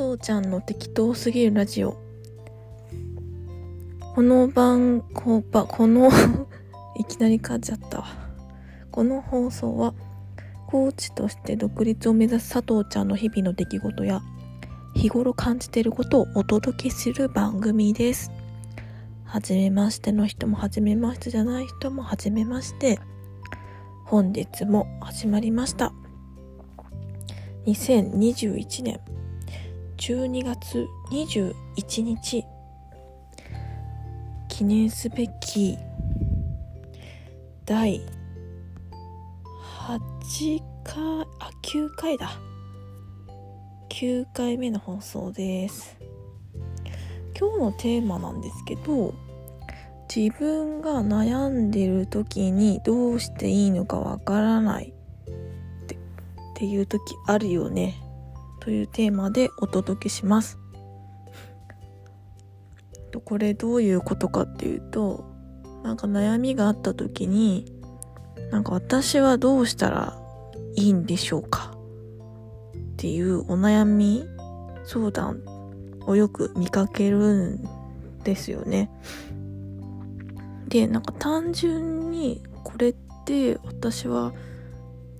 藤ちゃんの適当すぎるラジオ。この番こばこの いきなり噛んじゃったこの放送はコーチとして独立を目指す佐藤ちゃんの日々の出来事や日頃感じていることをお届けする番組です。はじめましての人もはじめましてじゃない人もはじめまして。本日も始まりました。2021年。12月21日。記念すべき第8回あ9回だ。9回目の放送です。今日のテーマなんですけど自分が悩んでる時にどうしていいのかわからないってっていう時あるよね。というテーマでお届けしますこれどういうことかっていうとなんか悩みがあった時になんか私はどうしたらいいんでしょうか？っていうお悩み相談をよく見かけるんですよね。で、なんか単純にこれって私は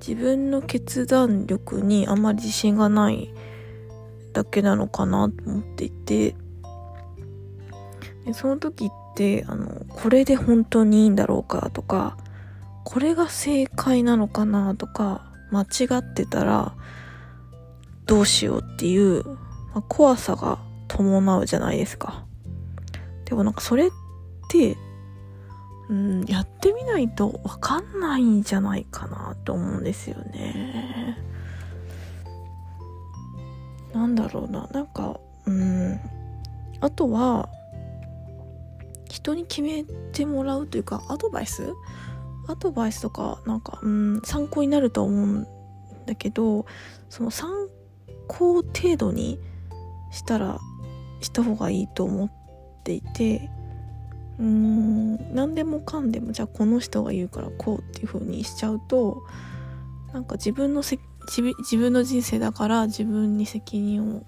自分の決断力にあまり自信がないだけなのかなと思っていて、でその時ってあのこれで本当にいいんだろうかとかこれが正解なのかなとか間違ってたらどうしようっていう、まあ、怖さが伴うじゃないですか。でもなんかそれって、うん、やってみないとわかんないんじゃないかなと思うんですよね。なんだろうな、なんか、うん、あとは、人に決めてもらうというか、アドバイス？アドバイスとか、なんか、うん、参考になると思うんだけど、その参考程度にしたら、した方がいいと思っていて、うーん、何でもかんでも、じゃあこの人が言うからこうっていう風にしちゃうと、なんか自分のせ自分の人生だから自分に責任を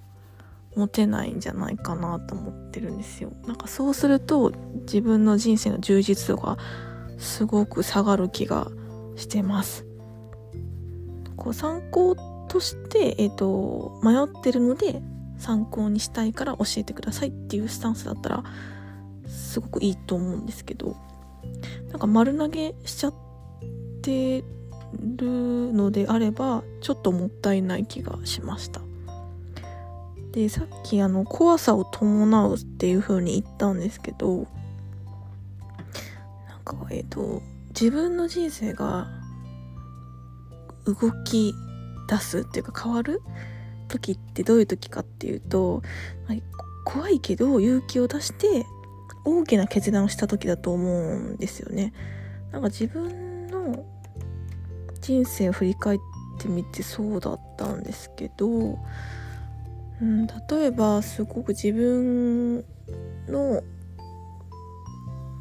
持てないんじゃないかなと思ってるんですよ。なんかそうすると自分の人生の充実度がすごく下がる気がしてます。こう参考として、えっ、ー、と、迷ってるので参考にしたいから教えてくださいっていうスタンスだったらすごくいいと思うんですけど、なんか丸投げしちゃってるのであればちょっともったいない気がしました。で、さっきあの、怖さを伴うっていう風に言ったんですけど、なんか、えっ、ー、と、自分の人生が動き出すっていうか変わる時ってどういう時かっていうと、怖いけど勇気を出して大きな決断をした時だと思うんですよね。なんか自分の人生を振り返ってみてそうだったんですけど、うん、例えばすごく自分の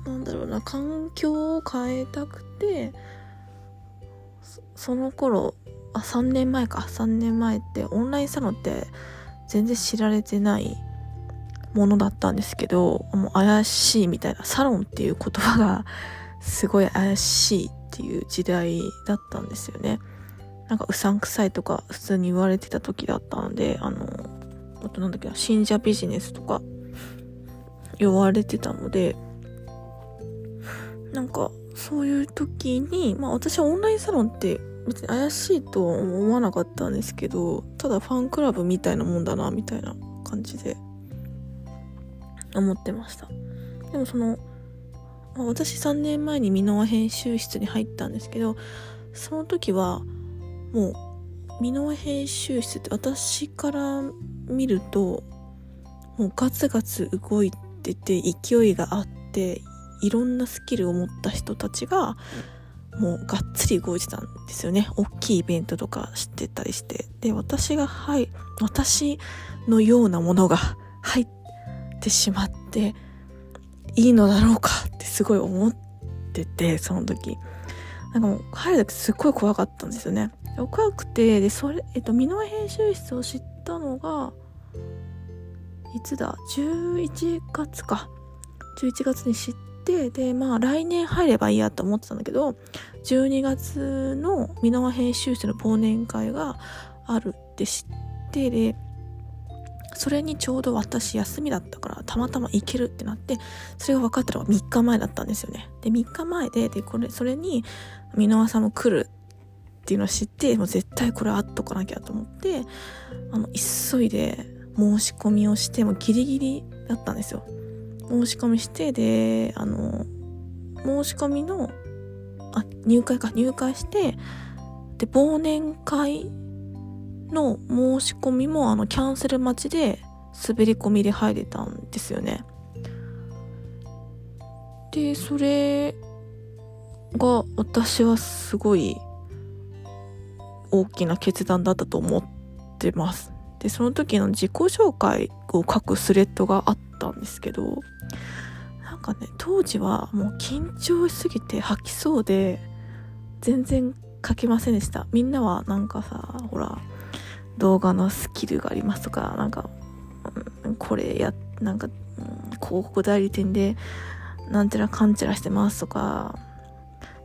なんだろうな環境を変えたくてその頃あ3年前か3年前ってオンラインサロンって全然知られてないものだったんですけどもう怪しいみたいなサロンっていう言葉が すごい怪しいっていう時代だったんですよね。なんかうさんくさいとか普通に言われてた時だったのであのあとなんだっけな、信者ビジネスとか言われてたので、なんか、そういう時に、まあ私はオンラインサロンって別に怪しいとは思わなかったんですけど、ただファンクラブみたいなもんだな、みたいな感じで思ってました。でもその、私3年前に箕輪編集室に入ったんですけど、その時はもう箕輪編集室って私から見るともうガツガツ動いてて勢いがあっていろんなスキルを持った人たちがもうがっつり動いてたんですよね大きいイベントとか知ってたりしてで私がはい私のようなものが入っててしまっていいのだろうかってすごい思っててその時。なんかもう入る時すっごい怖かったんですよね。怖くてでそれえっと箕輪編集室を知ったのがいつだ？11月か。11月に知ってでまあ来年入ればいいやと思ってたんだけど12月の箕輪編集室の忘年会があるって知ってでそれにちょうど私休みだったからたまたま行けるってなってそれが分かったのが3日前だったんですよね。で3日前ででこれそれに箕輪さんも来るっていうのを知ってもう絶対これ会っとかなきゃと思ってあの急いで申し込みをしてもうギリギリだったんですよ。申し込みしてであの申し込みのあ入会か入会してで忘年会の申し込みもあのキャンセル待ちで滑り込みで入れたんですよね。でそれが私はすごい大きな決断だったと思ってます。でその時の自己紹介を書くスレッドがあったんですけどなんかね当時はもう緊張しすぎて吐きそうで全然書けませんでした。みんなはなんかさほら動画のスキルがありますとかなんか、うん、これやなんか、広告代理店でなんちゃらかんちゃらしてますとか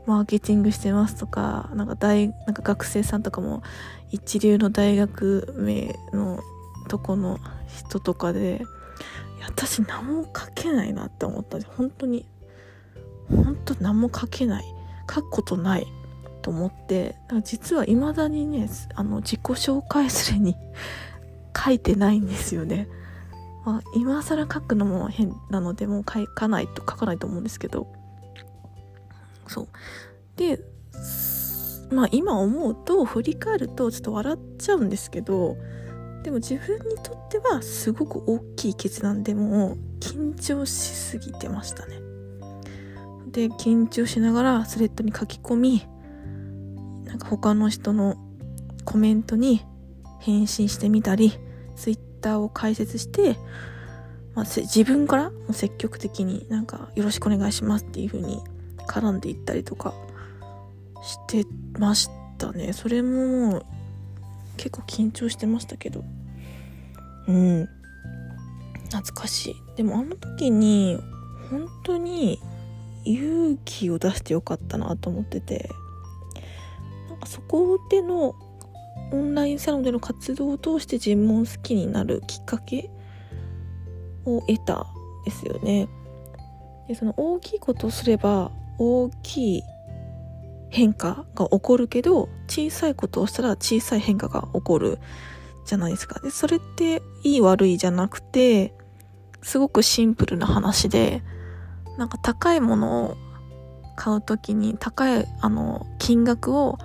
マーケティングしてますとかなんか大なんか学生さんとかも一流の大学名のとこの人とかで私何も書けないなって思ったんです。本当に。本当何も書けない。書くことない。と思って実は未だにねあの自己紹介するに 書いてないんですよね、まあ、今更書くのも変なのでもう書かないと書かないと思うんですけど。そう。でまあ今思うと振り返るとちょっと笑っちゃうんですけどでも自分にとってはすごく大きい決断でも緊張しすぎてましたね。で緊張しながらスレッドに書き込みなんか他の人のコメントに返信してみたり、ツイッターを開設して、まあ、自分からも積極的になんかよろしくお願いしますっていう風に絡んでいったりとかしてましたね。それも結構緊張してましたけど。うん。懐かしい。でもあの時に本当に勇気を出してよかったなと思っててそこでのオンラインサロンでの活動を通して尋問好きになるきっかけを得たですよね。でその大きいことをすれば大きい変化が起こるけど小さいことをしたら小さい変化が起こるじゃないですか。でそれっていい悪いじゃなくてすごくシンプルな話でなんか高いものを買う時に高いあの金額を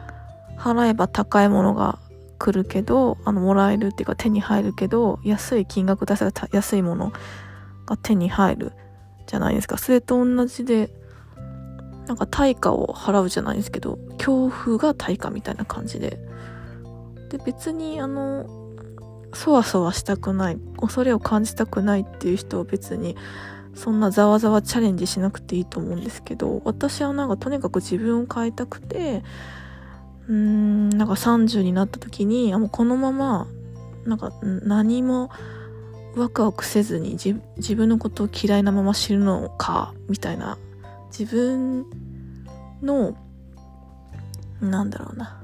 払えば高いものが来るけどあのもらえるっていうか手に入るけど安い金額出せば安いものが手に入るじゃないですか。それと同じでなんか対価を払うじゃないですけど恐怖が対価みたいな感じで。で別にあのそわそわしたくない恐れを感じたくないっていう人は別にそんなざわざわチャレンジしなくていいと思うんですけど私はなんかとにかく自分を変えたくてうーんなんか30になった時にあもうこのままなんか何もワクワクせずに自分のことを嫌いなまま知るのかみたいな自分のなんだろうな。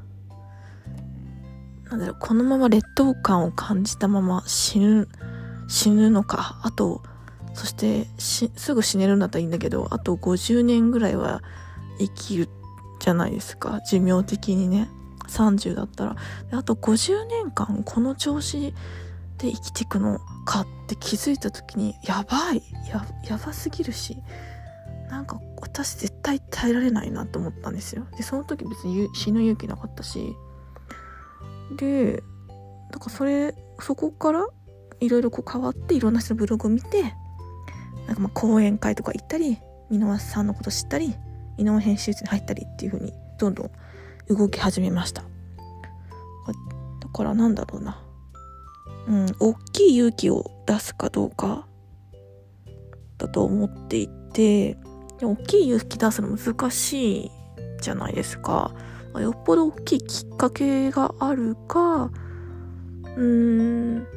なんだろうこのまま劣等感を感じたまま死ぬ死ぬのか。あとそしてすぐ死ねるんだったらいいんだけどあと50年ぐらいは生きるじゃないですか。寿命的にね。30だったら。あと50年間この調子で生きていくのかって気づいた時にやばい。ややばすぎるし。なんか私絶対耐えられないなと思ったんですよ。でその時別に死ぬ勇気なかったし。でだからそれそこからいろいろこう変わっていろんな人のブログを見てなんかま講演会とか行ったり箕輪さんのこと知ったり井上編集室に入ったりっていう風にどんどん動き始めました。だからなんだろうな。うん大きい勇気を出すかどうかだと思っていて大きい勇気出すの難しいじゃないですか。よっぽど大きいきっかけがあるかうーん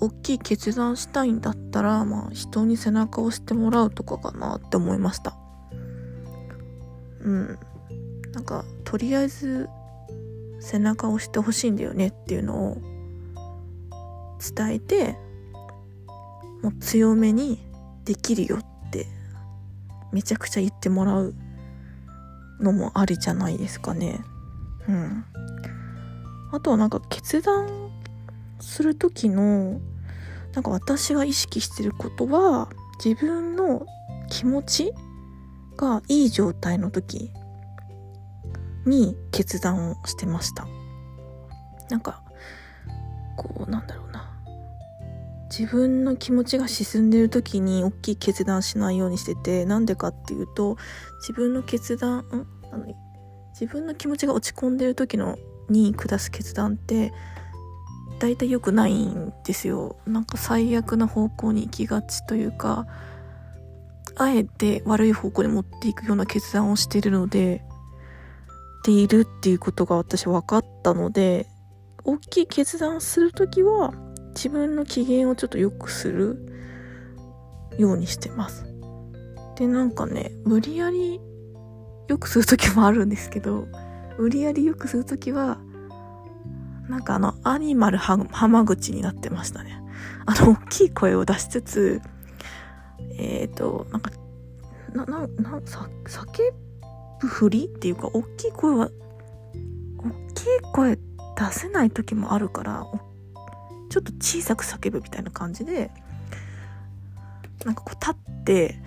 大きい決断したいんだったら、まあ、人に背中を押してもらうとかかなって思いました。うん。なんかとりあえず背中を押してほしいんだよねっていうのを伝えてもう強めにできるよってめちゃくちゃ言ってもらうのもありじゃないですかね。うん。あとはなんか決断する時のなんか私が意識してることは自分の気持ちがいい状態の時に決断をしてました。なんかこうなんだろうな。自分の気持ちが沈んでる時に大きい決断しないようにしててなんでかっていうと自分の決断んあの自分の気持ちが落ち込んでる時のに下す決断って大体良くないんですよ。なんか最悪な方向に行きがちというかあえて悪い方向に持っていくような決断をしているのでているっていうことが私分かったので大きい決断をする時は自分の機嫌をちょっと良くするようにしてます。でなんかね無理やり良くする時もあるんですけど無理やり良くする時はなんかあの、アニマル浜口になってましたね。あの、大きい声を出しつつ、えっ、ー、と、なんか、な、な、な、さ、叫ぶふりっていうか、大きい声は、大きい声出せない時もあるから、ちょっと小さく叫ぶみたいな感じで、なんかこう立って、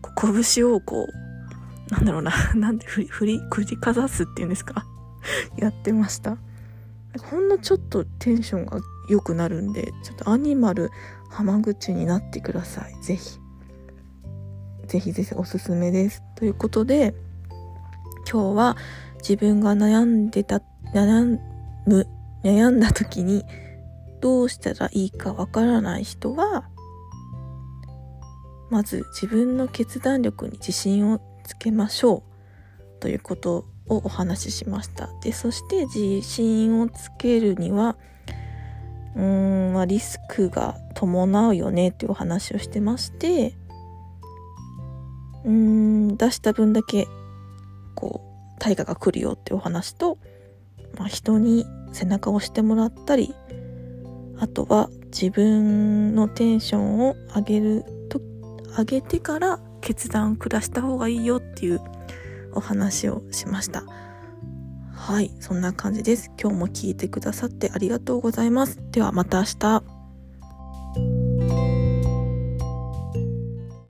こう拳をこう、なんだろうな、なんで振り、振り、振りかざすっていうんですか？やってました。ほんのちょっとテンションが良くなるんでちょっとアニマル浜口になってください。ぜひ。ぜひぜひおすすめです。ということで今日は自分が悩んでた悩む悩んだ時にどうしたらいいかわからない人はまず自分の決断力に自信をつけましょう。ということをお話ししました。で、そして自信をつけるには、うーん、まあ、リスクが伴うよねっていうお話をしてまして、うーん、出した分だけ、こう、対価が来るよっていうお話と、まあ、人に背中を押してもらったり、あとは自分のテンションを上げると、上げてから決断を下した方がいいよっていうお話をしました。はい、そんな感じです。今日も聞いてくださってありがとうございます。ではまた明日。